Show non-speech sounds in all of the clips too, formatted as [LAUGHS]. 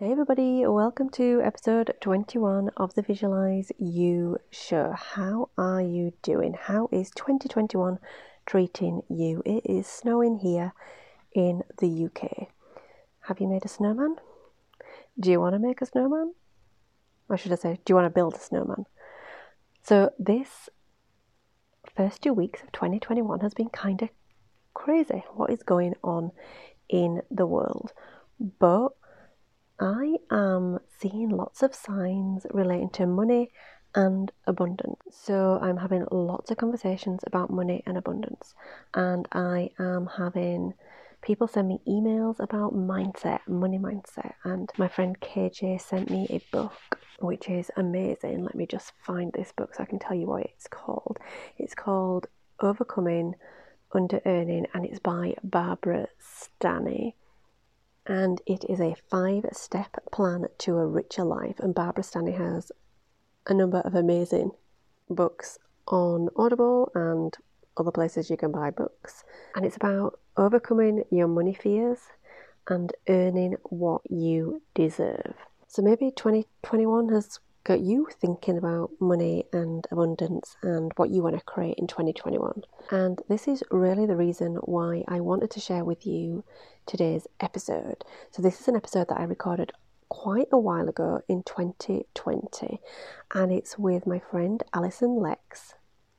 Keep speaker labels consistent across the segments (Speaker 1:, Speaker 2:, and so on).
Speaker 1: Hey, everybody, welcome to episode 21 of the Visualize You show. How are you doing? How is 2021 treating you? It is snowing here in the UK. Have you made a snowman? Do you want to make a snowman? Or should I say, do you want to build a snowman? So, this first two weeks of 2021 has been kind of crazy. What is going on in the world? But I am seeing lots of signs relating to money and abundance. So I'm having lots of conversations about money and abundance, and I am having people send me emails about mindset, money mindset, and my friend KJ sent me a book which is amazing. Let me just find this book so I can tell you what it's called. It's called Overcoming Under Earning, and it's by Barbara Stanny and it is a five step plan to a richer life. And Barbara Stanny has a number of amazing books on Audible and other places you can buy books. And it's about overcoming your money fears and earning what you deserve. So maybe 2021 has got you thinking about money and abundance and what you want to create in 2021. And this is really the reason why I wanted to share with you today's episode. So, this is an episode that I recorded quite a while ago in 2020, and it's with my friend Alison Lex.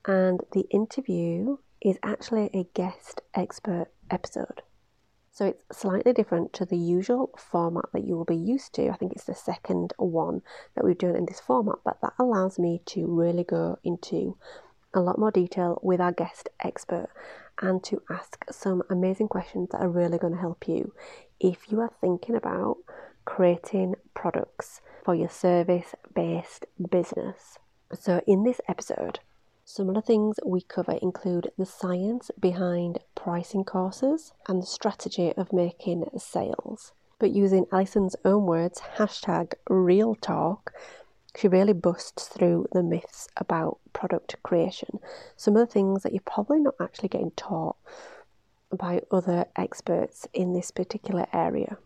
Speaker 1: And the interview is actually a guest expert episode. So it's slightly different to the usual format that you will be used to. I think it's the second one that we've done in this format, but that allows me to really go into a lot more detail with our guest expert and to ask some amazing questions that are really going to help you if you are thinking about creating products for your service based business. So, in this episode, some of the things we cover include the science behind pricing courses and the strategy of making sales. But using Alison's own words, hashtag real talk, she really busts through the myths about product creation. Some of the things that you're probably not actually getting taught by other experts in this particular area.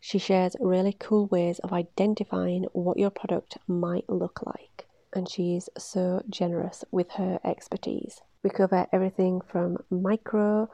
Speaker 1: She shares really cool ways of identifying what your product might look like and she's so generous with her expertise. We cover everything from micro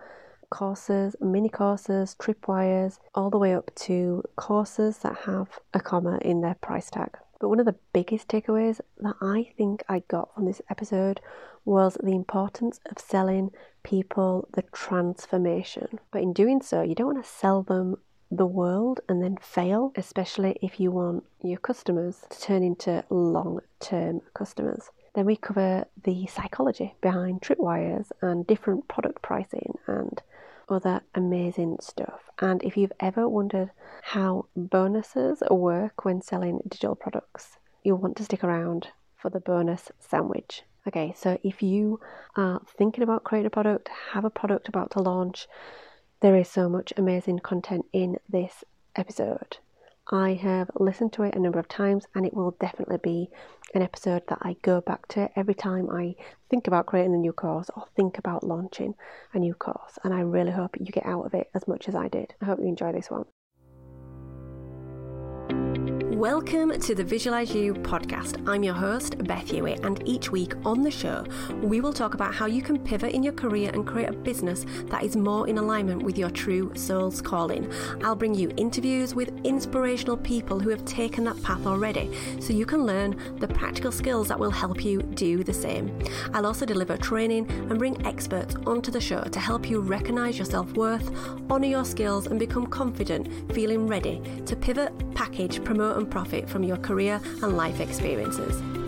Speaker 1: courses, mini courses, tripwires, all the way up to courses that have a comma in their price tag. But one of the biggest takeaways that I think I got from this episode was the importance of selling people the transformation. But in doing so, you don't want to sell them the world and then fail, especially if you want your customers to turn into long term customers. Then we cover the psychology behind tripwires and different product pricing and other amazing stuff. And if you've ever wondered how bonuses work when selling digital products, you'll want to stick around for the bonus sandwich. Okay, so if you are thinking about creating a product, have a product about to launch, there is so much amazing content in this episode. I have listened to it a number of times, and it will definitely be an episode that I go back to every time I think about creating a new course or think about launching a new course. And I really hope you get out of it as much as I did. I hope you enjoy this one. Welcome to the Visualize You podcast. I'm your host, Beth Hewitt, and each week on the show, we will talk about how you can pivot in your career and create a business that is more in alignment with your true soul's calling. I'll bring you interviews with inspirational people who have taken that path already so you can learn the practical skills that will help you do the same. I'll also deliver training and bring experts onto the show to help you recognize your self worth, honor your skills, and become confident, feeling ready to pivot, package, promote, and profit from your career and life experiences.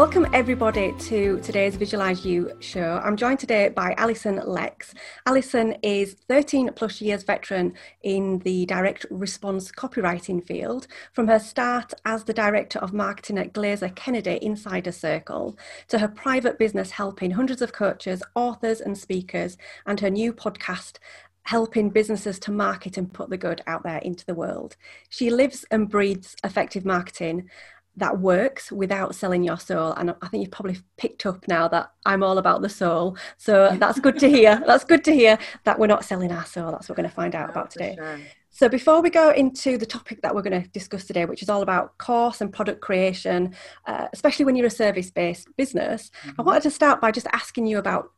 Speaker 1: Welcome, everybody, to today's Visualize You show. I'm joined today by Alison Lex. Alison is 13 plus years veteran in the direct response copywriting field. From her start as the director of marketing at Glazer Kennedy Insider Circle to her private business helping hundreds of coaches, authors, and speakers, and her new podcast, helping businesses to market and put the good out there into the world. She lives and breathes effective marketing
Speaker 2: that works without selling your soul. And I think you've probably picked up now that I'm all about the soul. So [LAUGHS] that's good to hear. That's good to hear that we're not selling our soul. That's what we're going to find out about today. Sure. So before we go into the topic that we're going to discuss today, which is all about course and product creation, uh, especially when you're a service-based business, mm-hmm. I wanted to start by just asking you about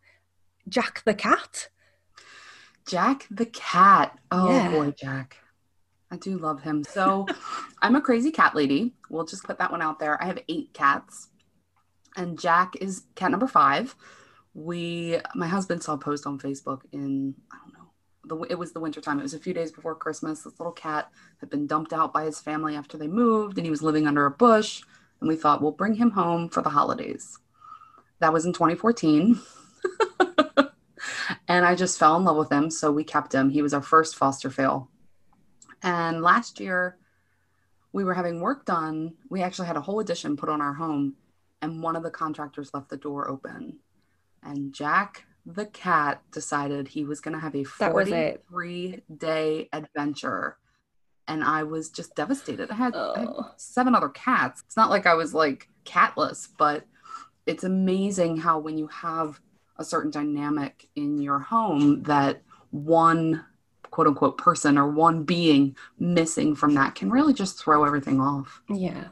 Speaker 2: Jack the cat.
Speaker 3: Jack the cat. Oh yeah. boy, Jack. I do love him. So [LAUGHS] I'm a crazy cat lady. We'll just put that one out there. I have eight cats, and Jack is cat number five. We, my husband saw a post on Facebook in, I don't know, the, it was the winter time. It was a few days before Christmas. This little cat had been dumped out by his family after they moved, and he was living under a bush. And we thought, we'll bring him home for the holidays. That was in 2014. [LAUGHS] and I just fell in love with him. So we kept him. He was our first foster fail. And last year, we were having work done. We actually had a whole addition put on our home, and one of the contractors left the door open. And Jack the cat decided he was going to have a 43 day adventure. And I was just devastated. I had, oh. I had seven other cats. It's not like I was like catless, but it's amazing how when you have a certain dynamic in your home that one quote unquote person or one being missing from that can really just throw everything off.
Speaker 2: Yeah.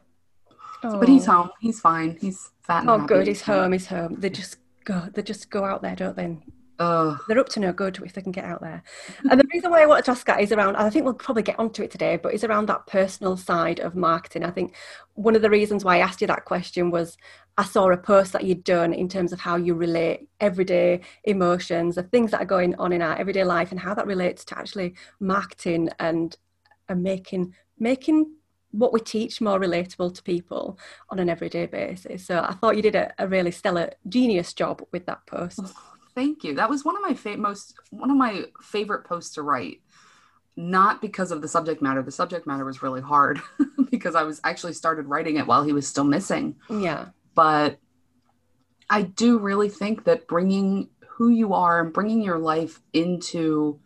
Speaker 3: Oh. But he's oh. home. He's fine. He's fat.
Speaker 2: oh, good. He's home. He's home. They just go. They just go out there, don't they? They're up to no good if they can get out there. and the reason why I wanted to ask that is around, I think we'll probably get onto it today, but it's around that personal side of marketing. I think one of the reasons why I asked you that question was I saw a post that you'd done in terms of how you relate everyday emotions, the things that are going on in our everyday life, and how that relates to actually marketing and and making making what we teach more relatable to people on an everyday basis. So I thought you did a, a really stellar, genius job with that post.
Speaker 3: Oh, Thank you. That was one of my fa- most one of my favorite posts to write. Not because of the subject matter. The subject matter was really hard [LAUGHS] because I was actually started writing it while he was still missing.
Speaker 2: Yeah.
Speaker 3: But I do really think that bringing who you are and bringing your life into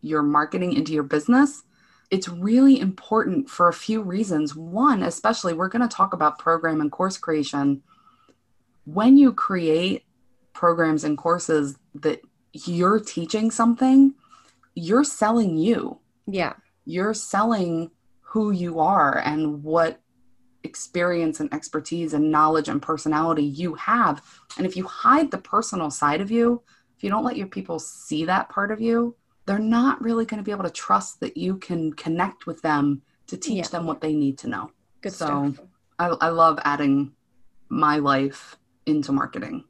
Speaker 3: your marketing into your business it's really important for a few reasons. One, especially, we're going to talk about program and course creation. When you create programs and courses that you're teaching something, you're selling you.
Speaker 2: Yeah.
Speaker 3: You're selling who you are and what experience and expertise and knowledge and personality you have. And if you hide the personal side of you, if you don't let your people see that part of you, they're not really going to be able to trust that you can connect with them to teach yeah. them what they need to know.
Speaker 2: Good so stuff.
Speaker 3: I, I love adding my life into marketing.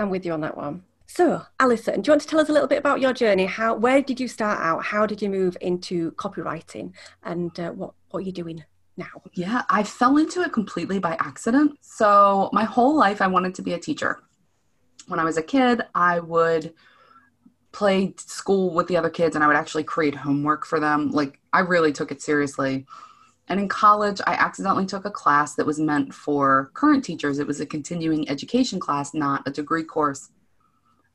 Speaker 2: I'm with you on that one. So, Alison, do you want to tell us a little bit about your journey? How, where did you start out? How did you move into copywriting, and uh, what what are you doing now?
Speaker 3: Yeah, I fell into it completely by accident. So, my whole life, I wanted to be a teacher. When I was a kid, I would play school with the other kids, and I would actually create homework for them. Like, I really took it seriously. And in college, I accidentally took a class that was meant for current teachers. It was a continuing education class, not a degree course.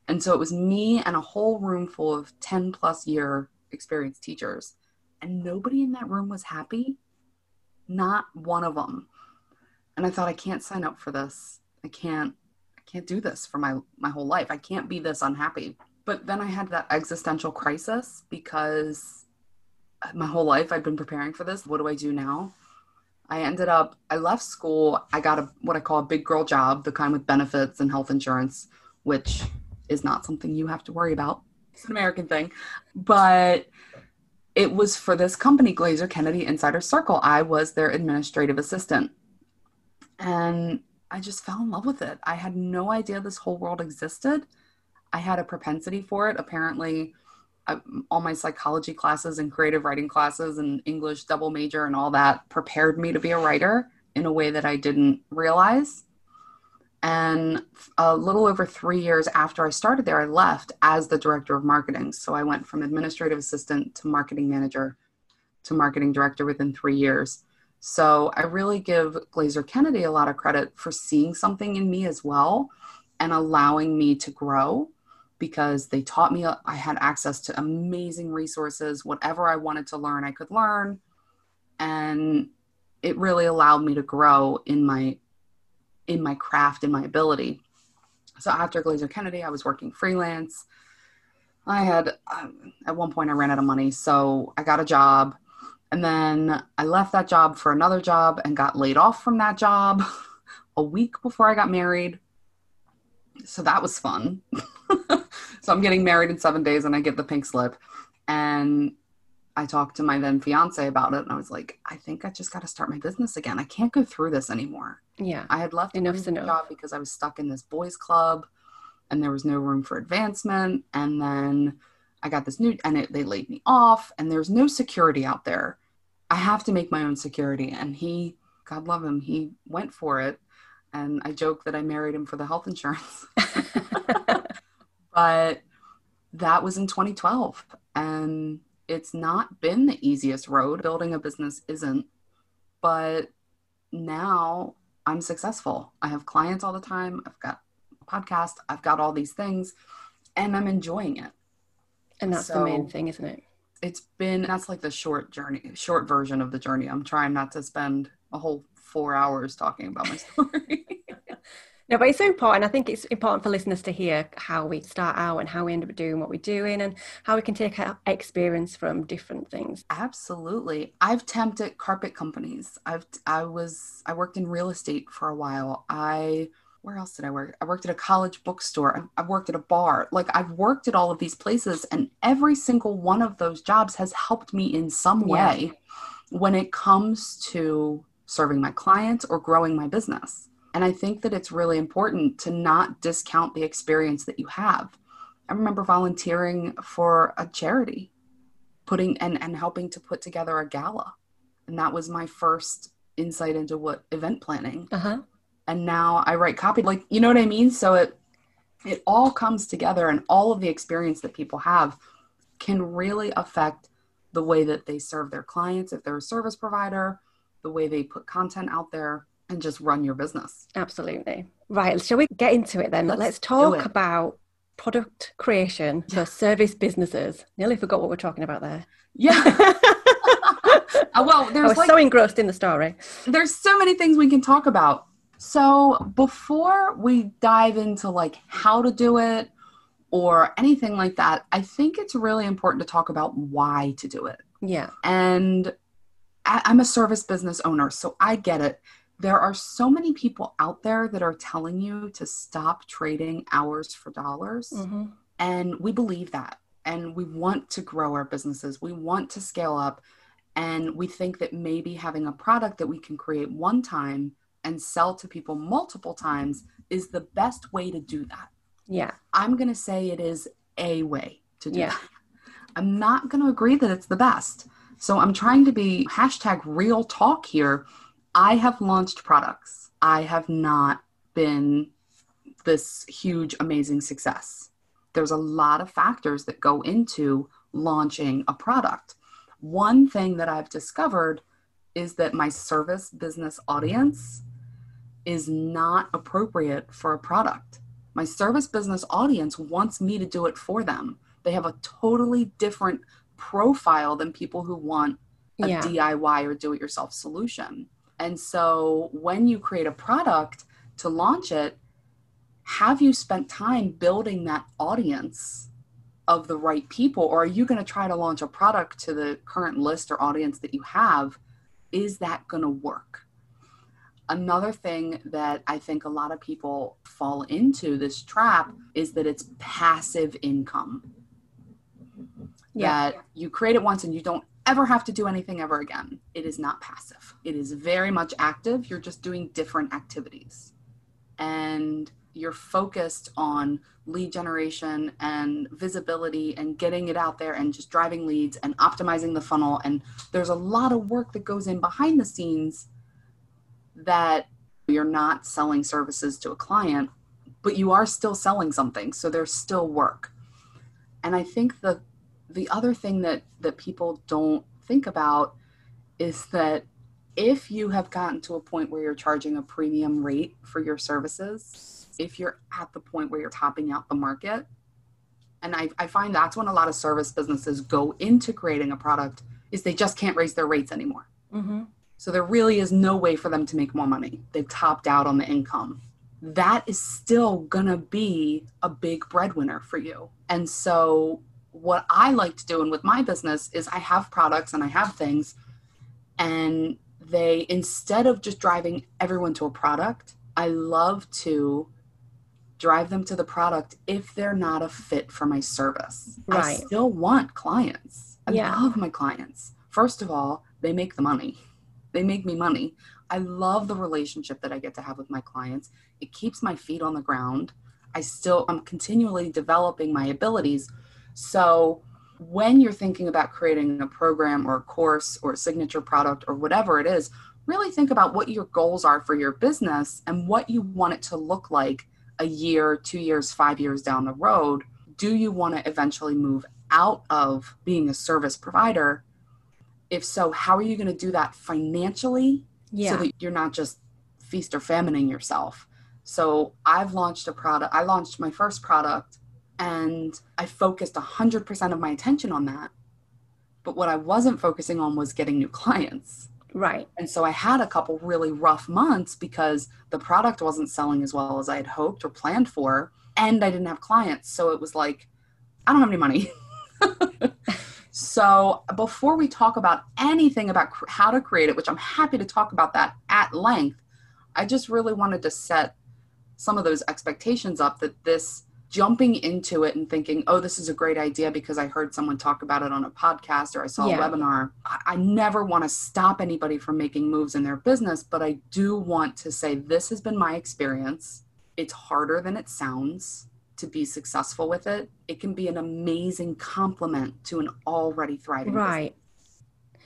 Speaker 3: And so it was me and a whole room full of 10 plus year experienced teachers. And nobody in that room was happy. Not one of them. And I thought, I can't sign up for this. I can't, I can't do this for my, my whole life. I can't be this unhappy. But then I had that existential crisis because my whole life I'd been preparing for this. What do I do now? I ended up, I left school. I got a what I call a big girl job, the kind with benefits and health insurance, which is not something you have to worry about. It's an American thing. But it was for this company, Glazer Kennedy Insider Circle. I was their administrative assistant. And I just fell in love with it. I had no idea this whole world existed. I had a propensity for it. Apparently, I, all my psychology classes and creative writing classes and English double major and all that prepared me to be a writer in a way that I didn't realize. And a little over three years after I started there, I left as the director of marketing. So I went from administrative assistant to marketing manager to marketing director within three years. So I really give Glazer Kennedy a lot of credit for seeing something in me as well and allowing me to grow because they taught me I had access to amazing resources. Whatever I wanted to learn, I could learn. And it really allowed me to grow in my in my craft and my ability. So after Glazer Kennedy, I was working freelance. I had um, at one point I ran out of money, so I got a job, and then I left that job for another job and got laid off from that job [LAUGHS] a week before I got married. So that was fun. [LAUGHS] so I'm getting married in seven days, and I get the pink slip, and I talked to my then fiance about it, and I was like, I think I just got to start my business again. I can't go through this anymore.
Speaker 2: Yeah.
Speaker 3: I had left
Speaker 2: Enough's
Speaker 3: the
Speaker 2: enough.
Speaker 3: job because I was stuck in this boys' club, and there was no room for advancement. And then I got this new, and it, they laid me off, and there's no security out there. I have to make my own security. And he, God love him, he went for it. And I joke that I married him for the health insurance. [LAUGHS] [LAUGHS] but that was in 2012 and it's not been the easiest road. Building a business isn't but now i'm successful. I have clients all the time. I've got a podcast. I've got all these things and i'm enjoying it.
Speaker 2: And that's the main thing, isn't it?
Speaker 3: it's been that's like the short journey short version of the journey. I'm trying not to spend a whole four hours talking about my story [LAUGHS]
Speaker 2: No, but it's so important. I think it's important for listeners to hear how we start out and how we end up doing what we're doing and how we can take our experience from different things.
Speaker 3: Absolutely. I've temped at carpet companies. I've I was I worked in real estate for a while. I where else did I work? I worked at a college bookstore. I've worked at a bar. Like I've worked at all of these places and every single one of those jobs has helped me in some
Speaker 2: Yeah.
Speaker 3: way when it comes to serving my clients or growing my business. And I think that it's really important to not discount the experience that you have. I remember volunteering for a charity putting and, and helping to put together a gala. And that was my first insight into what event planning.
Speaker 2: Uh huh.
Speaker 3: And now I write copy. Like, you know what I mean? So it it all comes together and all of the experience that people have can really affect the way that they serve their clients if they're a service provider, the way they put content out there and just run your business.
Speaker 2: Absolutely. Right. Shall we get into it then?
Speaker 3: Let's
Speaker 2: Let's, talk about product creation for service businesses. Nearly forgot what we're talking about there.
Speaker 3: Yeah. [LAUGHS] Uh, well,
Speaker 2: I
Speaker 3: there's
Speaker 2: was
Speaker 3: like
Speaker 2: so engrossed in the story.
Speaker 3: there's so many things we can talk about. So before we dive into like how to do it or anything like that, I think it's really important to talk about why to do it.
Speaker 2: Yeah.
Speaker 3: And I- I'm a service business owner, so I get it. There are so many people out there that are telling you to stop trading hours for dollars.
Speaker 2: hmm
Speaker 3: And we believe that. And we want to grow our businesses. We want to scale up. And we think that maybe having a product that we can create one time and sell to people multiple times is the best way to do that.
Speaker 2: Yeah.
Speaker 3: I'm going to say it is a way to do
Speaker 2: Yeah.
Speaker 3: that. I'm not going to agree that it's the best. So I'm trying to be hashtag real talk here. I have launched products. I have not been this huge, amazing success. There's a lot of factors that go into launching a product. One thing that I've discovered is that my service business audience is not appropriate for a product. My service business audience wants me to do it for them. They have a totally different profile than people who want a
Speaker 2: Yeah.
Speaker 3: DIY or do it yourself solution. And so when you create a product to launch it, have you spent time building that audience of the right people? Or are you going to try to launch a product to the current list or audience that you have? Is that going to work? Another thing that I think a lot of people fall into this trap is that it's passive income
Speaker 2: Yeah.
Speaker 3: that you create it once and you don't ever have to do anything ever again. It is not passive. It is very much active. You're just doing different activities. And you're focused on lead generation and visibility and getting it out there and just driving leads and optimizing the funnel. And there's a lot of work that goes in behind the scenes that you're not selling services to a client, but you are still selling something. So there's still work. And I think the the other thing that that people don't think about is that if you have gotten to a point where you're charging a premium rate for your services, if you're at the point where you're topping out the market, and I, I find that's when a lot of service businesses go into creating a product is they just can't raise their rates anymore.
Speaker 2: hmm
Speaker 3: So there really is no way for them to make more money. They've topped out on the income. That is still going to be a big breadwinner for you. And so what I like to do and with my business is I have products and I have things and they instead of just driving everyone to a product, I love to drive them to the product if they're not a fit for my service.
Speaker 2: Right.
Speaker 3: I still want clients. I
Speaker 2: Yeah.
Speaker 3: love my clients. First of all, they make the money. They make me money. I love the relationship that I get to have with my clients. It keeps my feet on the ground. I still I'm continually developing my abilities. So when you're thinking about creating a program or a course or a signature product or whatever it is, really think about what your goals are for your business and what you want it to look like a year, two years, five years down the road. Do you want to eventually move out of being a service provider? If so, how are you going to do that financially
Speaker 2: Yeah.
Speaker 3: so that you're not just feast or famining yourself? So I've launched a product, I launched my first product and I focused 100% of my attention on that. But what I wasn't focusing on was getting new clients.
Speaker 2: right.
Speaker 3: And so I had a couple really rough months because the product wasn't selling as well as I had hoped or planned for. And I didn't have clients. So it was like, I don't have any money. [LAUGHS] so before we talk about anything about cr- how to create it, which I'm happy to talk about that at length, I just really wanted to set some of those expectations up that this jumping into it and thinking, oh, this is a great idea because I heard someone talk about it on a podcast or I saw
Speaker 2: Yeah.
Speaker 3: a webinar. I, I never want to stop anybody from making moves in their business, but I do want to say this has been my experience. It's harder than it sounds to be successful with it. It can be an amazing complement to an already thriving business.
Speaker 2: Right.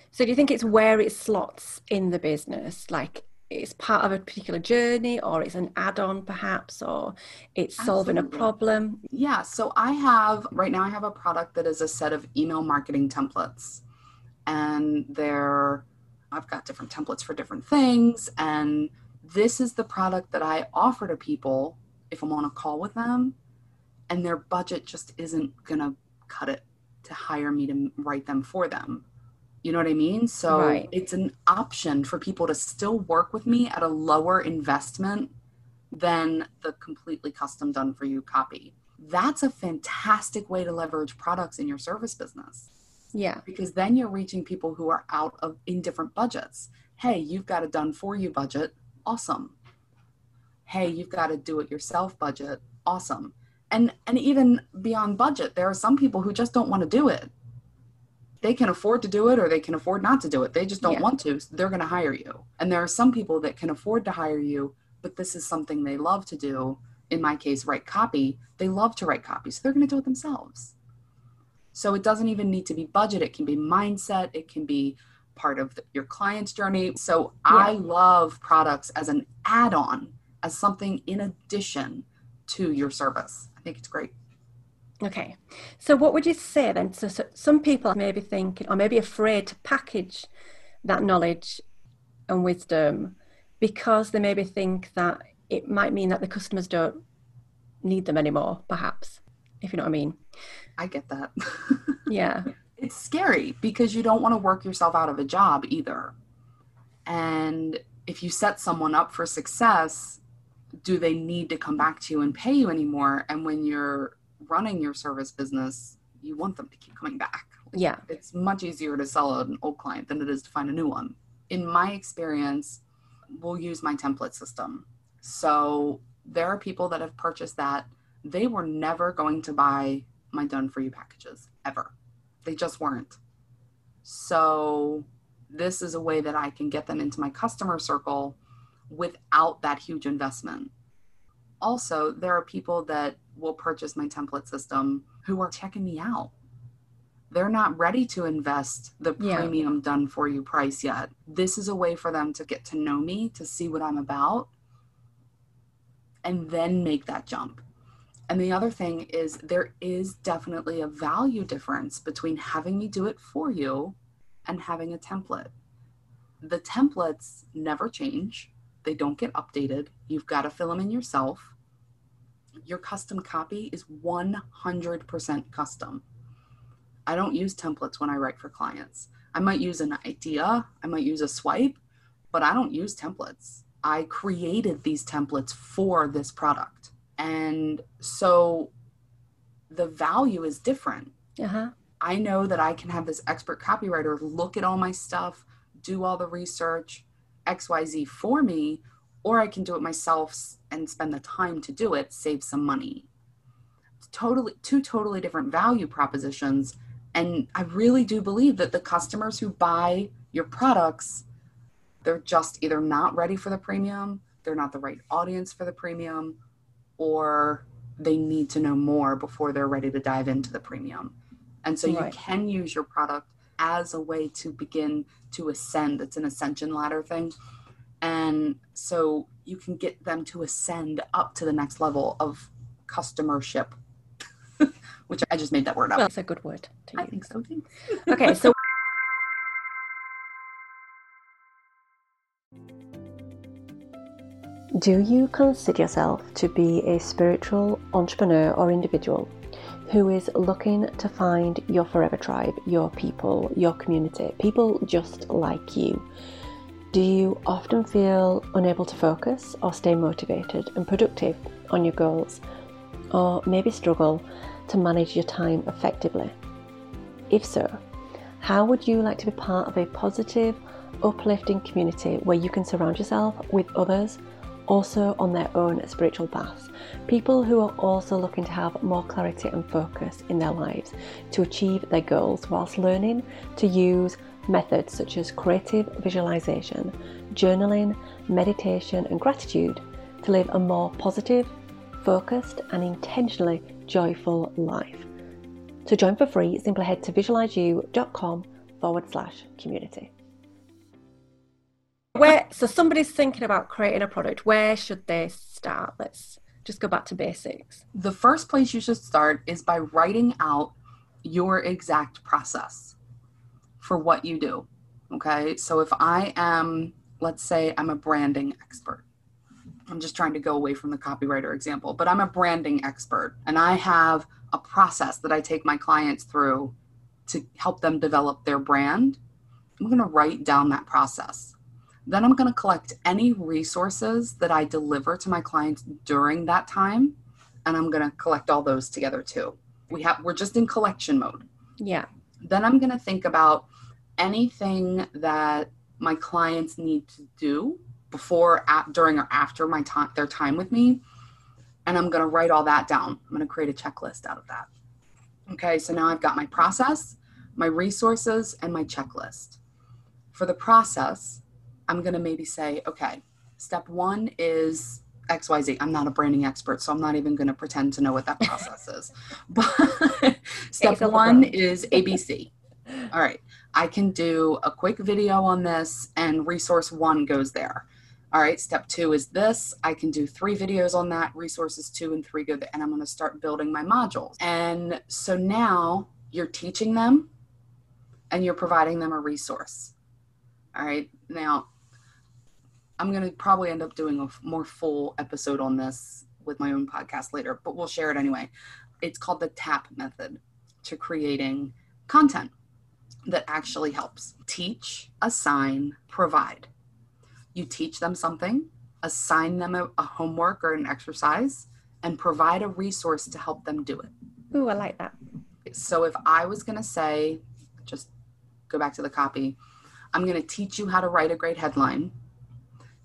Speaker 2: So do you think it's where it slots in the business? Like it's part of a particular journey or it's an add-on perhaps or it's solving a problem?
Speaker 3: Yeah, so I have right now I have a product that is a set of email marketing templates. And they're I've got different templates for different things and this is the product that I offer to people if I'm on a call with them and their budget just isn't to cut it to hire me to write them for them. You know what I mean? So
Speaker 2: Right.
Speaker 3: it's an option for people to still work with me at a lower investment than the completely custom done for you copy. That's a fantastic way to leverage products in your service business
Speaker 2: Yeah.
Speaker 3: because then you're reaching people who are out of in different budgets. Hey, you've got a done for you budget. Awesome. Hey, you've got a do it yourself budget. Awesome. And and even beyond budget, there are some people who just don't want to do it. They can afford to do it or they can afford not to do it. They just don't
Speaker 2: Yeah.
Speaker 3: want to. So they're going to hire you. And there are some people that can afford to hire you, but this is something they love to do. In my case, write copy. They love to write copy, so they're going to do it themselves. So it doesn't even need to be budget. It can be mindset. It can be part of the, your client's journey. So I love products as an add on, as something in addition to your service. I think it's great.
Speaker 2: Okay. So what would you say then? So, so some people may be thinking or maybe afraid to package that knowledge and wisdom because they maybe think that it might mean that the customers don't need them anymore, perhaps, if you know what I mean.
Speaker 3: I get that. [LAUGHS]
Speaker 2: Yeah.
Speaker 3: it's scary because you don't want to work yourself out of a job either. And if you set someone up for success, do they need to come back to you and pay you anymore? And when you're running your service business, you want them to keep coming back.
Speaker 2: Yeah.
Speaker 3: It's much easier to sell an old client than it is to find a new one. In my experience, we'll use my template system. So there are people that have purchased that. They were never going to buy my done for you packages ever. They just weren't. So this is a way that I can get them into my customer circle without that huge investment. Also, there are people that will purchase my template system who are checking me out. They're not ready to invest the
Speaker 2: Yeah.
Speaker 3: premium done for you price yet. This is a way for them to get to know me, to see what I'm about, and then make that jump. And the other thing is, there is definitely a value difference between having me do it for you and having a template. The templates never change, they don't get updated. You've got to fill them in yourself. Your custom copy is 100% custom. I don't use templates when I write for clients. I might use an idea, I might use a swipe, but I don't use templates. I created these templates for this product. And so the value is different.
Speaker 2: Uh-huh.
Speaker 3: I know that I can have this expert copywriter look at all my stuff, do all the research, XYZ for me, or I can do it myself and spend the time to do it, save some money. Totally two totally different value propositions and I really do believe that the customers who buy your products they're just either not ready for the premium, they're not the right audience for the premium, or they need to know more before they're ready to dive into the premium. And so right. you can use your product as a way to begin to ascend. It's an ascension ladder thing. And so you can get them to ascend up to the next level of customership, [LAUGHS] which I just made that word up.
Speaker 2: Well, that's a good word.
Speaker 3: I think so too.
Speaker 2: okay, so [LAUGHS] Do you consider yourself to be a spiritual entrepreneur or individual who is looking to find your forever tribe, your people, your community, people just like you? Do you often feel unable to focus or stay motivated and productive on your goals? Or maybe struggle to manage your time effectively? If so, how would you like to be part of a positive, uplifting community where you can surround yourself with others also on their own spiritual paths. People who are also looking to have more clarity and focus in their lives to achieve their goals whilst learning to use methods such as creative visualization, journaling, meditation, and gratitude to live a more positive, focused, and intentionally joyful life. To join for free, simply head to visualizeyou.com forward slash community where so somebody's thinking about creating a product where should they start? Let's just go back to basics.
Speaker 3: The first place you should start is by writing out your exact process for what you do okay? So if i am let's say i'm a branding expert. I'm just trying to go away from the copywriter example but i'm a branding expert and i have a process that i take my clients through to help them develop their brand. I'm going to write down that process then I'm going to collect any resources that I deliver to my clients during that time and I'm going to collect all those together too. We have we're just in collection mode.
Speaker 2: Yeah.
Speaker 3: Then I'm going to think about anything that my clients need to do before at, during or after my time their time with me and I'm going to write all that down. I'm going to create a checklist out of that. Okay, so now I've got my process, my resources and my checklist. For the process, I'm going to maybe say, okay, step one is XYZ. I'm not a branding expert, so I'm not even going to pretend to know what that [LAUGHS] process is. But step one is ABC. All right, I can do a quick video on this, and resource one goes there. All right, step two is this. I can do three videos on that. Resources two and three go there, and I'm going to start building my modules. And so now you're teaching them and you're providing them a resource. All right, now I'm going to probably end up doing a more full episode on this with my own podcast later, but we'll share it anyway. It's called the TAP method to creating content that actually helps teach, assign, provide. You teach them something, assign them a, a homework or an exercise, and provide a resource to help them do it.
Speaker 2: Ooh, I like that.
Speaker 3: So if I was going to say, just go back to the copy, I'm going to teach you how to write a great headline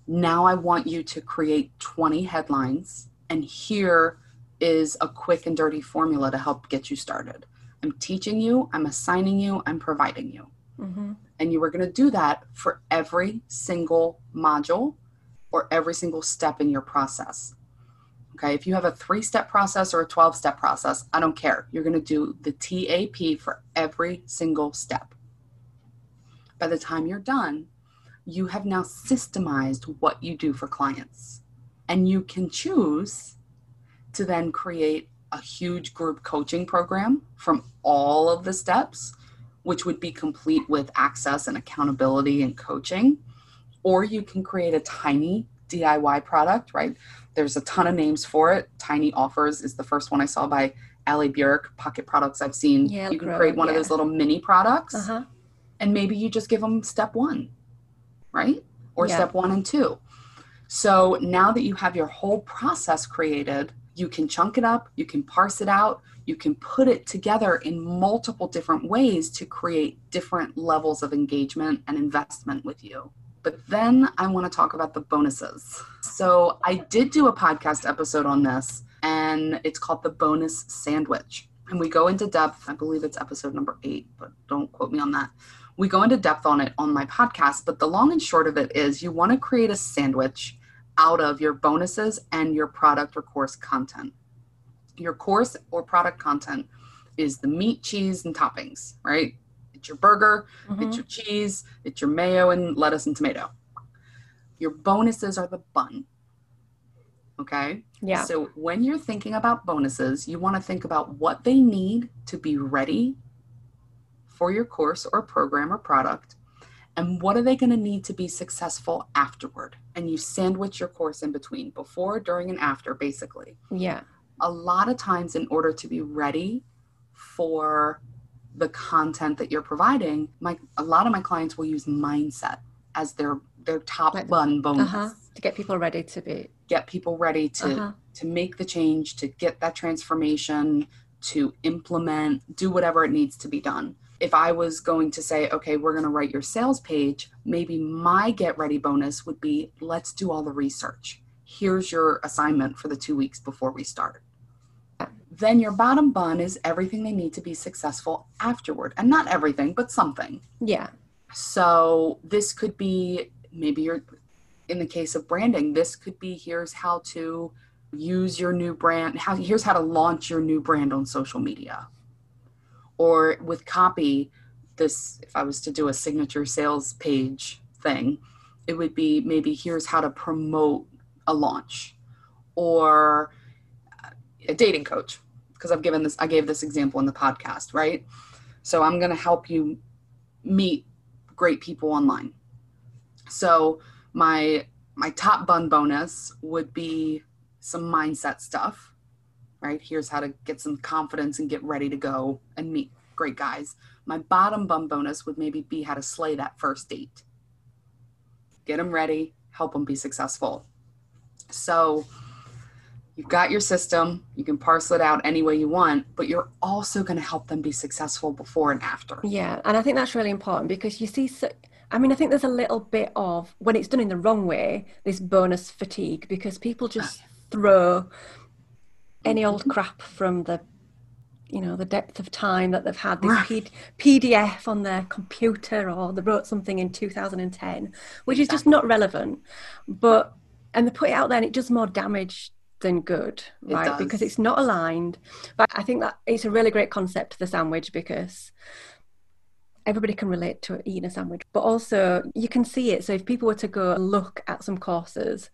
Speaker 3: now I want you to create 20 headlines, and here is a quick and dirty formula to help get you started. I'm teaching you, I'm assigning you, I'm providing you. Mm-hmm. And you are going to do that for every single module or every single step in your process. Okay, if you have a three step process or a 12 step process, I don't care. You're going to do the TAP for every single step. By the time you're done, you have now systemized what you do for clients. And you can choose to then create a huge group coaching program from all of the steps, which would be complete with access and accountability and coaching. Or you can create a tiny DIY product, right? There's a ton of names for it. Tiny Offers is the first one I saw by Ali Bjork, pocket products I've seen. Yeah, you can create one yeah. of those little mini products. Uh-huh. And maybe you just give them step one right? or
Speaker 2: Yeah.
Speaker 3: step one and two. So now that you have your whole process created, you can chunk it up, you can parse it out, you can put it together in multiple different ways to create different levels of engagement and investment with you. But then I want to talk about the bonuses. So I did do a podcast episode on this, and it's called the bonus sandwich. And we go into depth, I believe it's episode number eight, but don't quote me on that. We go into depth on it on my podcast, but the long and short of it is you want to create a sandwich out of your bonuses and your product or course content. Your course or product content is the meat, cheese, and toppings, right? It's your burger,
Speaker 2: Mhm.
Speaker 3: it's your cheese, it's your mayo and lettuce and tomato. Your bonuses are the bun. Okay?
Speaker 2: Yeah.
Speaker 3: So when you're thinking about bonuses, you want to think about what they need to be ready for your course or program or product and what are they going to need to be successful afterward. And you sandwich your course in between, before, during, and after, basically
Speaker 2: Yeah.
Speaker 3: a lot of times in order to be ready for the content that you're providing my a lot of my clients will use mindset as their their top
Speaker 2: Like
Speaker 3: bun bonus
Speaker 2: Uh huh. To get people ready to be.
Speaker 3: get people ready to
Speaker 2: Uh-huh.
Speaker 3: to make the change to get that transformation to implement do whatever it needs to be done if i was going to say okay we're going to write your sales page maybe my get ready bonus would be let's do all the research here's your assignment for the two weeks before we start then your bottom bun is everything they need to be successful afterward and not everything but something
Speaker 2: Yeah.
Speaker 3: so this could be maybe you're in the case of branding, this could be here's how to use your new brand, how here's how to launch your new brand on social media. Or with copy, this if I was to do a signature sales page thing, it would be maybe here's how to promote a launch or uh, a dating coach because I've given this I gave this example in the podcast, right? So I'm going to help you meet great people online. So my my top bun bonus would be some mindset stuff, right? Here's how to get some confidence and get ready to go and meet great guys. My bottom bum bonus would maybe be how to slay that first date. Get them ready, help them be successful. So you've got your system, you can parcel it out any way you want, but you're also going to help them be successful before and after.
Speaker 2: Yeah, and I think that's really important because you see, so, I mean, I think there's a little bit of when it's done in the wrong way, this bonus fatigue because people just [SIGHS] throw any old mm-hmm. crap from the, you know, the depth of time that they've had this
Speaker 3: Right.
Speaker 2: P- PDF on their computer or they wrote something in 2010, which is just not relevant. But and they put it out there and it does more damage than good,
Speaker 3: It
Speaker 2: right? Because it's not aligned. But I think that it's a really great concept, the sandwich, because everybody can relate to eating a sandwich, but also you can see it. So if people were to go look at some courses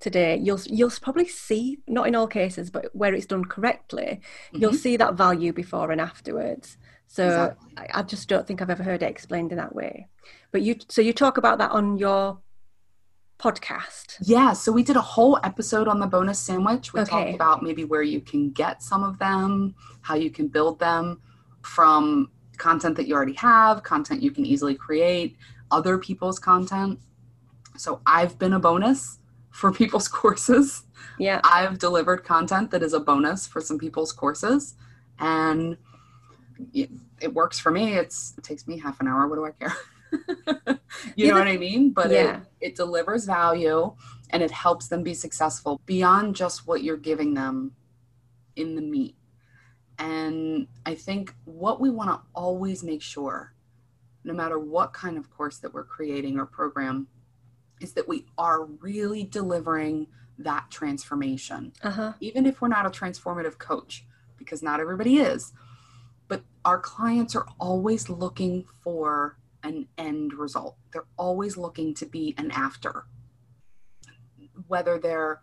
Speaker 2: today, you'll you'll probably see, not in all cases, but where it's done correctly, you'll
Speaker 3: Mhm.
Speaker 2: see that value before and afterwards. So
Speaker 3: Exactly.
Speaker 2: I, I just don't think I've ever heard it explained in that way. But you, so you talk about that on your podcast.
Speaker 3: Yeah, so we did a whole episode on the bonus sandwich. We
Speaker 2: Okay.
Speaker 3: talked about maybe where you can get some of them, how you can build them from content that you already have, content you can easily create, other people's content. So I've been a bonus for people's [LAUGHS] courses.
Speaker 2: Yeah.
Speaker 3: I've delivered content that is a bonus for some people's courses and it, it works for me. It's it takes me half an hour. What do I care? [LAUGHS] you
Speaker 2: Yeah,
Speaker 3: know what I mean? But
Speaker 2: Yeah.
Speaker 3: it, it delivers value and it helps them be successful beyond just what you're giving them in the meat. And I think what we want to always make sure, no matter what kind of course that we're creating or program, is that we are really delivering that transformation
Speaker 2: Uh huh.
Speaker 3: even if we're not a transformative coach, because not everybody is, but our clients are always looking for an end result. They're always looking to be an after. Whether they're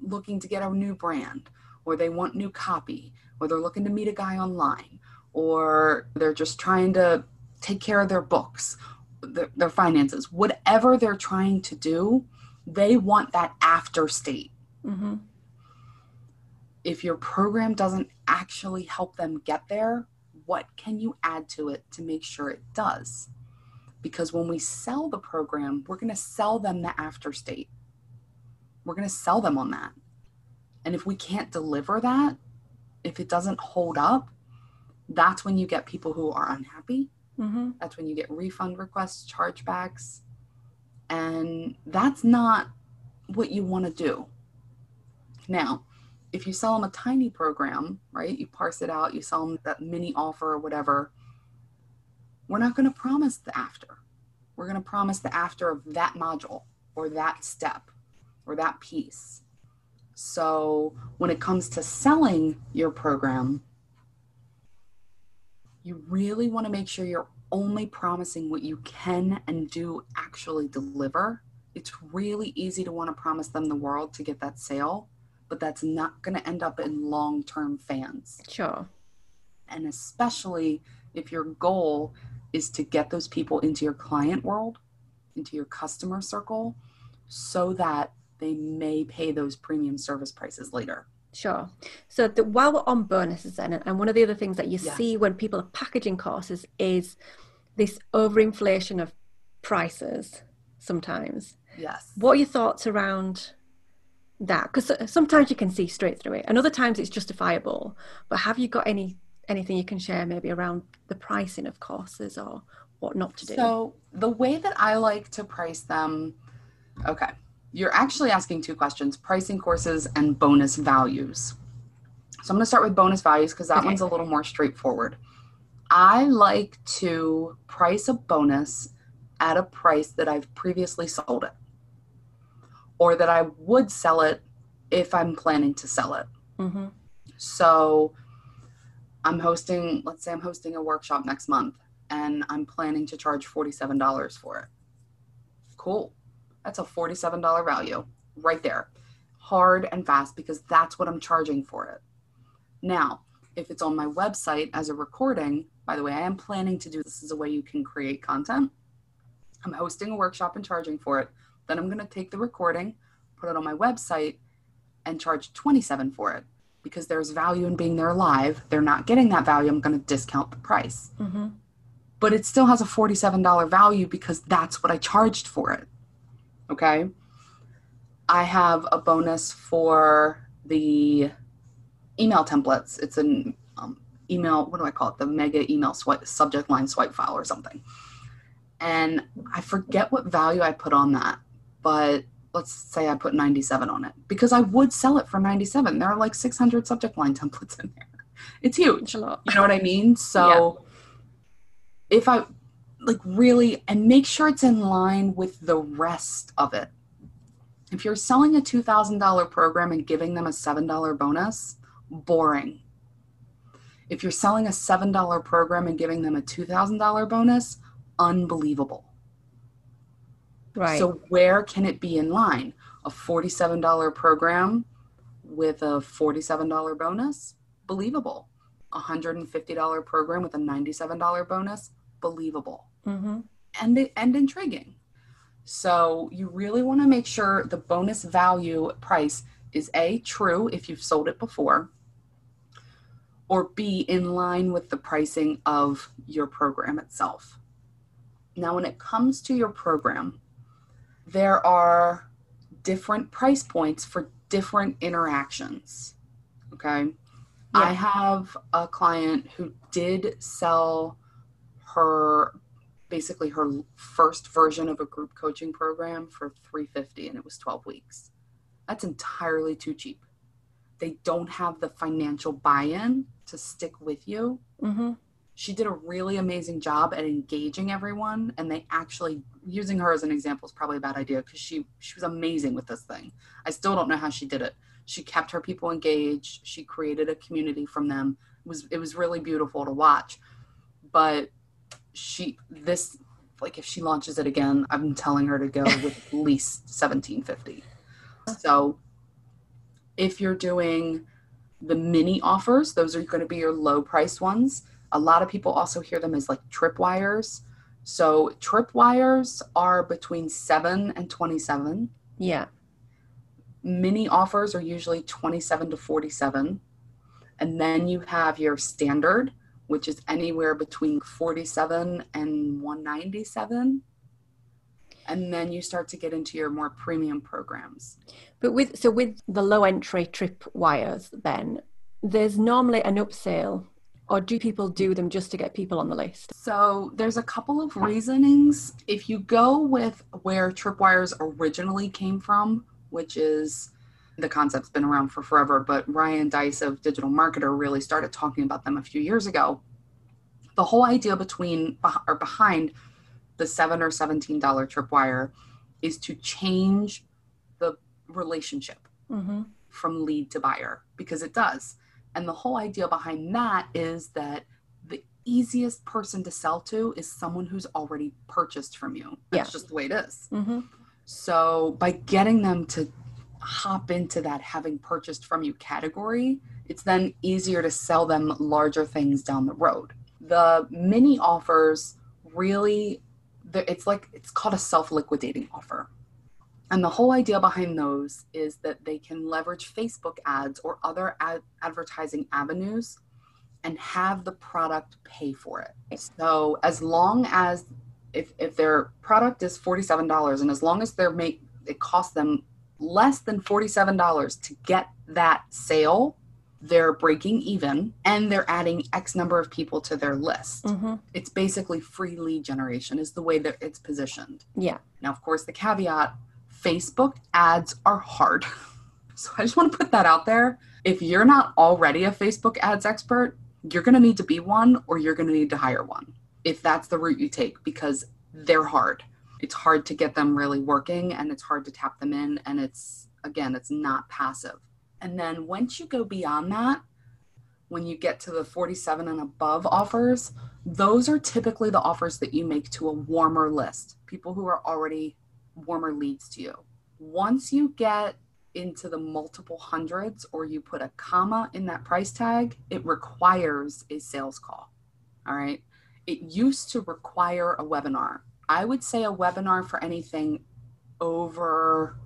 Speaker 3: looking to get a new brand, or they want new copy, or they're looking to meet a guy online, or they're just trying to take care of their books, their, their finances, whatever they're trying to do, they want that after state
Speaker 2: Mm-hmm.
Speaker 3: if your program doesn't actually help them get there, what can you add to it to make sure it does? because when we sell the program, we're going to sell them the after state. We're going to sell them on that. And if we can't deliver that, if it doesn't hold up, that's when you get people who are unhappy.
Speaker 2: Mm-hmm.
Speaker 3: That's when you get refund requests, chargebacks. And that's not what you want to do. Now, if you sell them a tiny program, right? You parse it out, you sell them that mini offer or whatever. We're not going to promise the after. We're going to promise the after of that module or that step or that piece. So when it comes to selling your program, you really want to make sure you're only promising what you can and do actually deliver. It's really easy to want to promise them the world to get that sale, but that's not going to end up in long term fans.
Speaker 2: Sure.
Speaker 3: And especially if your goal is to get those people into your client world, into your customer circle, so that they may pay those premium service prices later.
Speaker 2: Sure. So the, while we're on bonuses then, and one of the other things that you
Speaker 3: Yeah.
Speaker 2: see when people are packaging courses is this overinflation of prices sometimes.
Speaker 3: Yes.
Speaker 2: What are your thoughts around that? Because sometimes you can see straight through it, and other times it's justifiable. But have you got any anything you can share maybe around the pricing of courses or what not to do?
Speaker 3: So the way that I like to price them, okay, you're actually asking two questions: pricing courses and bonus values. So I'm going to start with bonus values because that
Speaker 2: Okay.
Speaker 3: one's a little more straightforward. I like to price a bonus at a price that I've previously sold it, or that I would sell it if I'm planning to sell it.
Speaker 2: hmm
Speaker 3: So I'm hosting, let's say I'm hosting a workshop next month and I'm planning to charge $47 for it. Cool. That's a $47 value right there. Hard and fast because that's what I'm charging for it. Now, if it's on my website as a recording, by the way, I am planning to do this as a way you can create content. I'm hosting a workshop and charging for it. Then I'm going to take the recording, put it on my website, and charge 27 for it because there's value in being there live. They're not getting that value. I'm going to discount the price.
Speaker 2: hmm
Speaker 3: But it still has a $47 value because that's what I charged for it. Okay. I have a bonus for the email templates. It's an um, email, what do I call it? The mega email swipe, subject line swipe file or something. And I forget what value I put on that, but let's say I put 97 on it because I would sell it for 97. There are like 600 subject line [LAUGHS] templates in there. It's huge.
Speaker 2: It's a lot.
Speaker 3: You know what I mean? So [LAUGHS] if I like really and make sure it's in line with the rest of it. If you're selling a $2,000 program and giving them a $7 bonus, boring. If you're selling a $7 program and giving them a $2,000 bonus, unbelievable.
Speaker 2: Right.
Speaker 3: So where can it be in line? A $47 program with a $47 bonus? Believable. A $150 program with a $97 bonus? Believable.
Speaker 2: Hmm
Speaker 3: And and intriguing. So you really want to make sure the bonus value price is A true if you've sold it before or B in line with the pricing of your program itself. Now when it comes to your program, there are different price points for different interactions. Okay. I have a client who did sell her basically her first version of a group coaching program for 350 and it was 12 weeks. That's entirely too cheap. They don't have the financial buy-in to stick with you.
Speaker 2: Hmm
Speaker 3: she did a really amazing job at engaging everyone and they actually using her as an example is probably a bad idea because she she was amazing with this thing. I still don't know how she did it. She kept her people engaged. She created a community from them. It was it was really beautiful to watch. But she this like if she launches it again i'm telling her to go [LAUGHS] with at least 1750 so if you're doing the mini offers those are going to be your low price ones a lot of people also hear them as like tripwires. So tripwires are between 7 and 27.
Speaker 2: Yeah.
Speaker 3: Mini offers are usually 27 to 47. And then you have your standard, which is anywhere between 47 and 197 and then you start to get into your more premium programs.
Speaker 2: But with so with the low entry trip wires then there's normally an upsell or do people do them just to get people on the list?
Speaker 3: So there's a couple of reasonings. If you go with where tripwires originally came from which is the concept's been around for forever but ryan Deiss of digital marketer really started talking about them a few years ago the whole idea between or behind the seven or seventeen dollar tripwire is to change the relationship mm-hmm. from lead to buyer because it does. And the whole idea behind that is that the easiest person to sell to is someone who's already purchased from you. That's yeah. just the way it is. Mm-hmm. So by getting them to hop into that having purchased from you category, it's then easier to sell them larger things down the road. The mini offers really it's like it's called a self-liquidating offer and the whole idea behind those is that they can leverage facebook ads or other ad- advertising avenues and have the product pay for it so as long as if, if their product is $47 and as long as they're make it costs them less than $47 to get that sale they're breaking even and they're adding X number of people to their list. Mm-hmm. It's basically free lead generation, is the way that it's positioned.
Speaker 2: Yeah.
Speaker 3: Now, of course, the caveat Facebook ads are hard. [LAUGHS] So I just want to put that out there. If you're not already a Facebook ads expert, you're going to need to be one or you're going to need to hire one if that's the route you take because they're hard. It's hard to get them really working and it's hard to tap them in. And it's, again, it's not passive. And then once you go beyond that, when you get to the 47 and above offers, those are typically the offers that you make to a warmer list, people who are already warmer leads to you. Once you get into the multiple hundreds or you put a comma in that price tag, it requires a sales call. All right. It used to require a webinar. I would say a webinar for anything over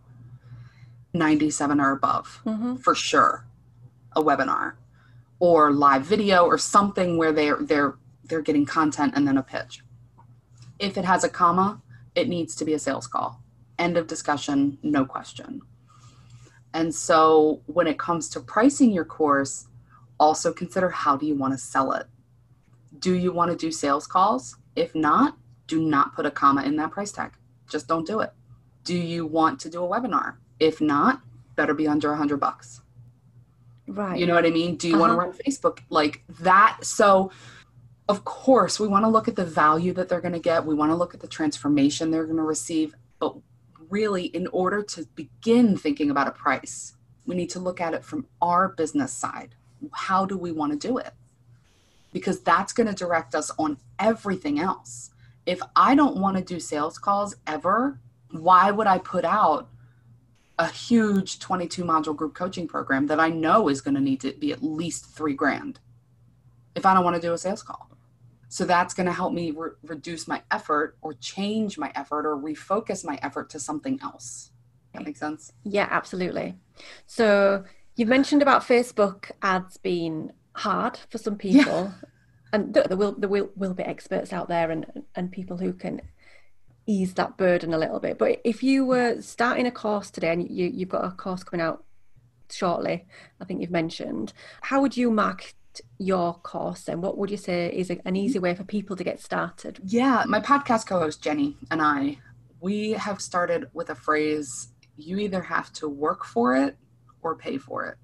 Speaker 3: 97 or above mm-hmm. for sure a webinar or live video or something where they're they're they're getting content and then a pitch. If it has a comma it needs to be a sales call. End of discussion no question. And so when it comes to pricing your course also consider how do you want to sell it? Do you want to do sales calls? If not do not put a comma in that price tag just don't do it do you want to do a webinar if not, better be under a hundred bucks.
Speaker 2: Right.
Speaker 3: You know what I mean? Do you uh-huh. want to run Facebook like that? So of course we want to look at the value that they're going to get. We want to look at the transformation they're going to receive. But really, in order to begin thinking about a price, we need to look at it from our business side. How do we want to do it? Because that's going to direct us on everything else. If I don't want to do sales calls ever, why would I put out a huge 22 module group coaching program that I know is going to need to be at least three grand if I don't want to do a sales call. So that's going to help me re- reduce my effort or change my effort or refocus my effort to something else. That makes sense?
Speaker 2: Yeah, absolutely. So you've mentioned about Facebook ads being hard for some people. Yeah. And there will there will, will be experts out there and and people who can ease that burden a little bit. But if you were starting a course today and you, you've got a course coming out shortly, I think you've mentioned, how would you market your course and what would you say is an mm-hmm. easy way for people to get started?
Speaker 3: Yeah, my podcast co host Jenny and I, we have started with a phrase you either have to work for it or pay for it.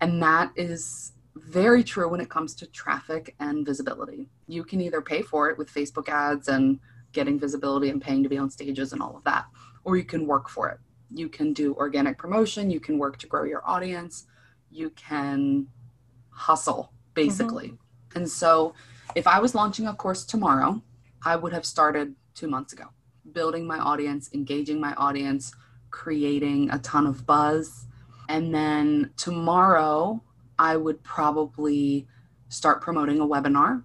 Speaker 3: And that is very true when it comes to traffic and visibility. You can either pay for it with Facebook ads and getting visibility and paying to be on stages and all of that. Or you can work for it. You can do organic promotion, you can work to grow your audience, you can hustle basically. Mm-hmm. And so if I was launching a course tomorrow, I would have started two months ago, building my audience, engaging my audience, creating a ton of buzz. And then tomorrow, I would probably start promoting a webinar.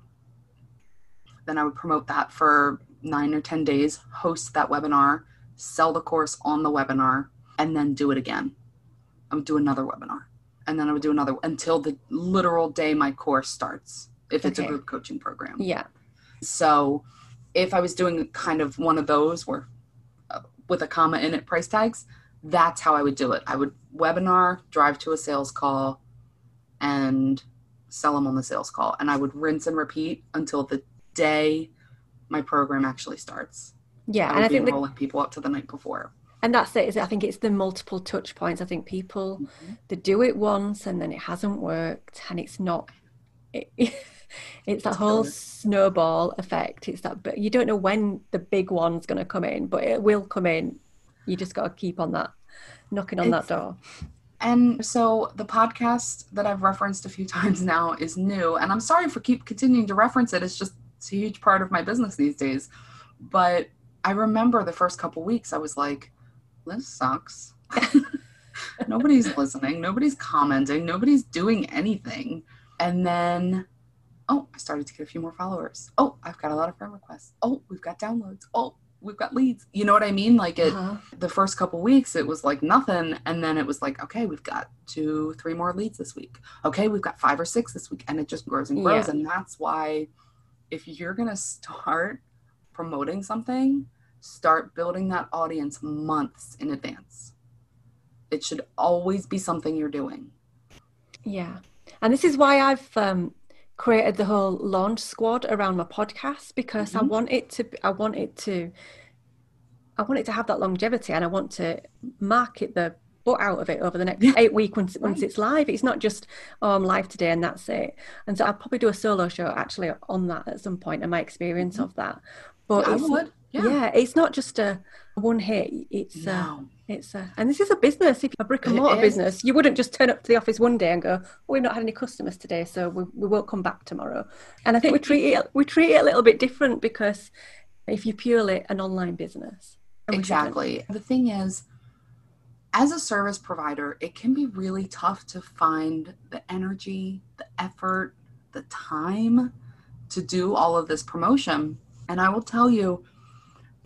Speaker 3: Then I would promote that for nine or 10 days, host that webinar, sell the course on the webinar, and then do it again. I would do another webinar. And then I would do another until the literal day my course starts. if it's
Speaker 2: Okay.
Speaker 3: a group coaching program.
Speaker 2: Yeah.
Speaker 3: So if I was doing kind of one of those where uh, with a comma in it price tags, that's how I would do it. I would webinar, drive to a sales call, and sell them on the sales call. And I would rinse and repeat until the day my program actually starts.
Speaker 2: Yeah.
Speaker 3: I
Speaker 2: And I
Speaker 3: be
Speaker 2: think the,
Speaker 3: people up to the night before.
Speaker 2: and that's it. Is I think it's the multiple touch points. I think people mm-hmm. they do it once and then it hasn't worked and it's not it, [LAUGHS] it's that whole snowball effect it's that but you don't know when the big one's going to come in but it will come in you just got to keep on that knocking on
Speaker 3: It's-
Speaker 2: that door
Speaker 3: And so the podcast that I've referenced a few [LAUGHS] times now is new, and I'm sorry for keep continuing to reference it. It's just it's a huge part of my business these days. But I remember the first couple weeks, I was like, "This sucks. [LAUGHS] nobody's listening. Nobody's commenting. Nobody's doing anything." And then, oh, I started to get a few more followers. Oh, I've got a lot of friend requests. Oh, we've got downloads. Oh, we've got leads. You know what I mean? Like it
Speaker 2: Uh-huh.
Speaker 3: the first couple weeks it was like nothing and then it was like okay we've got two three more leads this week okay we've got five or six this week and it just grows and grows
Speaker 2: Yeah.
Speaker 3: and that's why if you're going to start promoting something start building that audience months in advance it should always be something you're doing
Speaker 2: Yeah. And this is why I've um, created the whole launch squad around my podcast because I
Speaker 3: Mhm.
Speaker 2: want it to I want it to I want it to have that longevity and I want to market the butt out of it over the next
Speaker 3: Yeah.
Speaker 2: eight weeks once once it's live. It's not just oh I'm live today and that's it. And so I'll probably do a solo show actually on that at some point and my experience
Speaker 3: Mhm.
Speaker 2: of that. But
Speaker 3: i would yeah,
Speaker 2: yeah. it's not just a one hit. It's uh,
Speaker 3: no
Speaker 2: it's a, and this is a business. If you're a brick and mortar business, you wouldn't just turn up to the office one day and go, oh, "We've not had any customers today, so we, we won't come back tomorrow." And I think we treat it we treat it a little bit different because if you're purely an online business.
Speaker 3: Exactly. The thing is, as a service provider, it can be really tough to find the energy, the effort, the time to do all of this promotion. And I will tell you,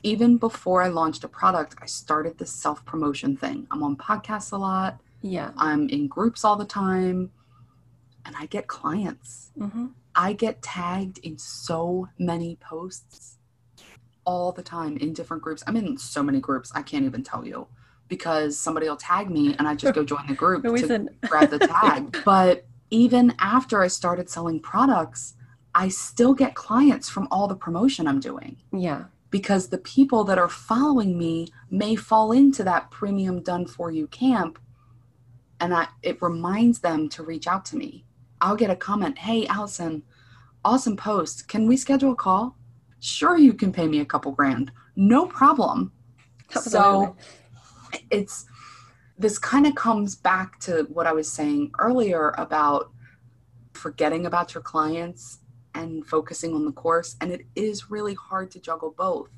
Speaker 3: even before I launched a product, I started this self promotion thing. I'm on podcasts a lot,
Speaker 2: Yeah.
Speaker 3: I'm in groups all the time, and I get clients.
Speaker 2: hmm
Speaker 3: I get tagged in so many posts all the time in different groups. I'm in so many groups, I can't even tell you because somebody will tag me and I just go join the group [LAUGHS]
Speaker 2: Who
Speaker 3: to grab the tag. [LAUGHS] But even after I started selling products, I still get clients from all the promotion I'm doing
Speaker 2: Yeah.
Speaker 3: Because the people that are following me may fall into that premium done for you camp and I, it reminds them to reach out to me. I'll get a comment hey allison awesome post. Can we schedule a call? Sure you can pay me a couple grand. No problem. [LAUGHS] So it's this kind of comes back to what i was saying earlier about forgetting about your clients and focusing on the course and it is really hard to juggle both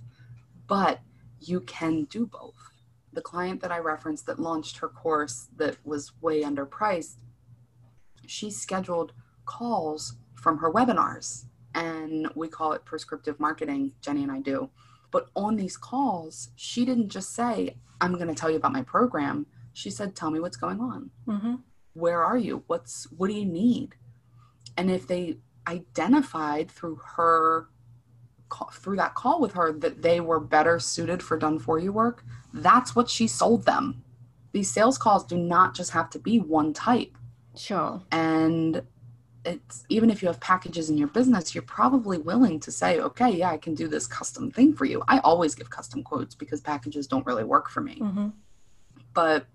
Speaker 3: but you can do both. The client that i referenced that launched her course that was way underpriced she scheduled calls from her webinars and we call it prescriptive marketing jenny and i do. But on these calls she didn't just say i'm going to tell you about my program. She said tell me what's going on.
Speaker 2: Hmm
Speaker 3: where are you? What's what do you need? And if they identified through her through that call with her that they were better suited for done for you work that's what she sold them. These sales calls do not just have to be one type.
Speaker 2: Sure.
Speaker 3: and it's even if you have packages in your business you're probably willing to say okay yeah i can do this custom thing for you. I always give custom quotes because packages don't really work for me.
Speaker 2: Hmm
Speaker 3: but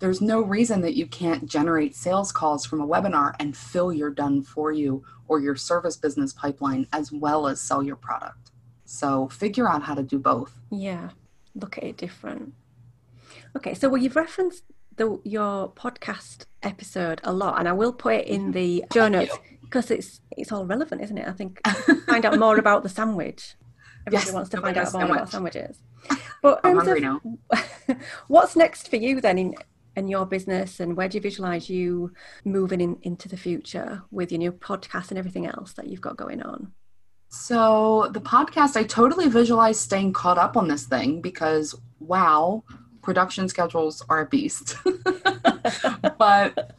Speaker 3: there's no reason that you can't generate sales calls from a webinar and fill your done for you or your service business pipeline as well as sell your product. So figure out how to do both.
Speaker 2: Yeah. Look at it different. Okay, so well, you've referenced the your podcast episode a lot, and I will put it in the show
Speaker 3: Mm-hmm.
Speaker 2: Notes because it's it's all relevant, isn't it? I think find out more about the sandwich. [LAUGHS] Everybody
Speaker 3: Yes,
Speaker 2: wants to find out more about
Speaker 3: sandwich.
Speaker 2: sandwiches. But
Speaker 3: I'm hungry
Speaker 2: of- [LAUGHS] what's next for you then in in your business, and where do you visualize you moving in, into the future with your new podcast and everything else that you've got going on?
Speaker 3: So the podcast, I totally visualize staying caught up on this thing because wow, production schedules are a beast. [LAUGHS] but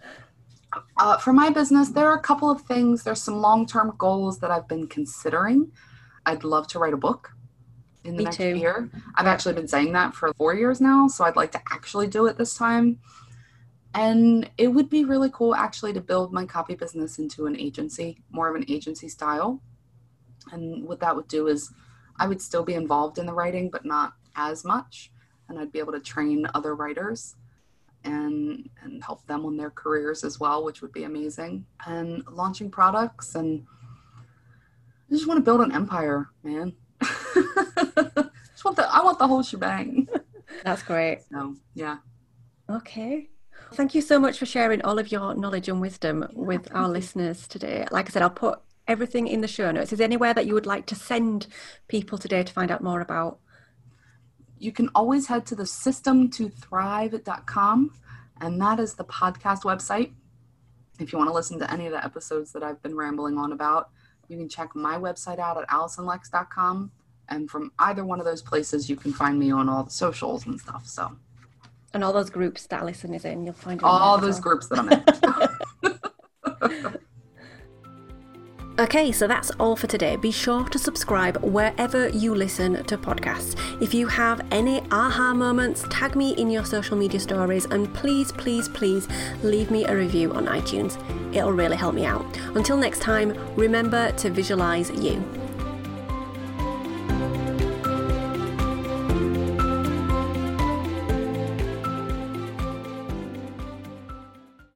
Speaker 3: Uh, for my business, there are a couple of things. There's some long term goals that I've been considering. I'd love to write a book in the
Speaker 2: Me
Speaker 3: next
Speaker 2: too.
Speaker 3: year. I've actually been saying that for four years now, so I'd like to actually do it this time. And it would be really cool actually to build my copy business into an agency, more of an agency style. And what that would do is I would still be involved in the writing, but not as much. And I'd be able to train other writers and and help them on their careers as well, which would be amazing. And launching products and I just want to build an empire, man. Just want the I want the whole shebang.
Speaker 2: That's great.
Speaker 3: So yeah.
Speaker 2: Okay. Thank you so much for sharing all of your knowledge and wisdom with our listeners today. Like I said, I'll put everything in the show notes. Is there anywhere that you would like to send people today to find out more about?
Speaker 3: You can always head to the system to thrive.com, and that is the podcast website. If you want to listen to any of the episodes that I've been rambling on about, you can check my website out at allisonlex.com. And from either one of those places, you can find me on all the socials and stuff. So,
Speaker 2: And all those groups that Alison is in, you'll find
Speaker 3: all those
Speaker 2: well.
Speaker 3: groups that I'm in. [LAUGHS]
Speaker 2: Okay, so that's all for today. Be sure to subscribe wherever you listen to podcasts. If you have any aha moments, tag me in your social media stories and please, please, please leave me a review on iTunes. It'll really help me out. Until next time, remember to visualize you.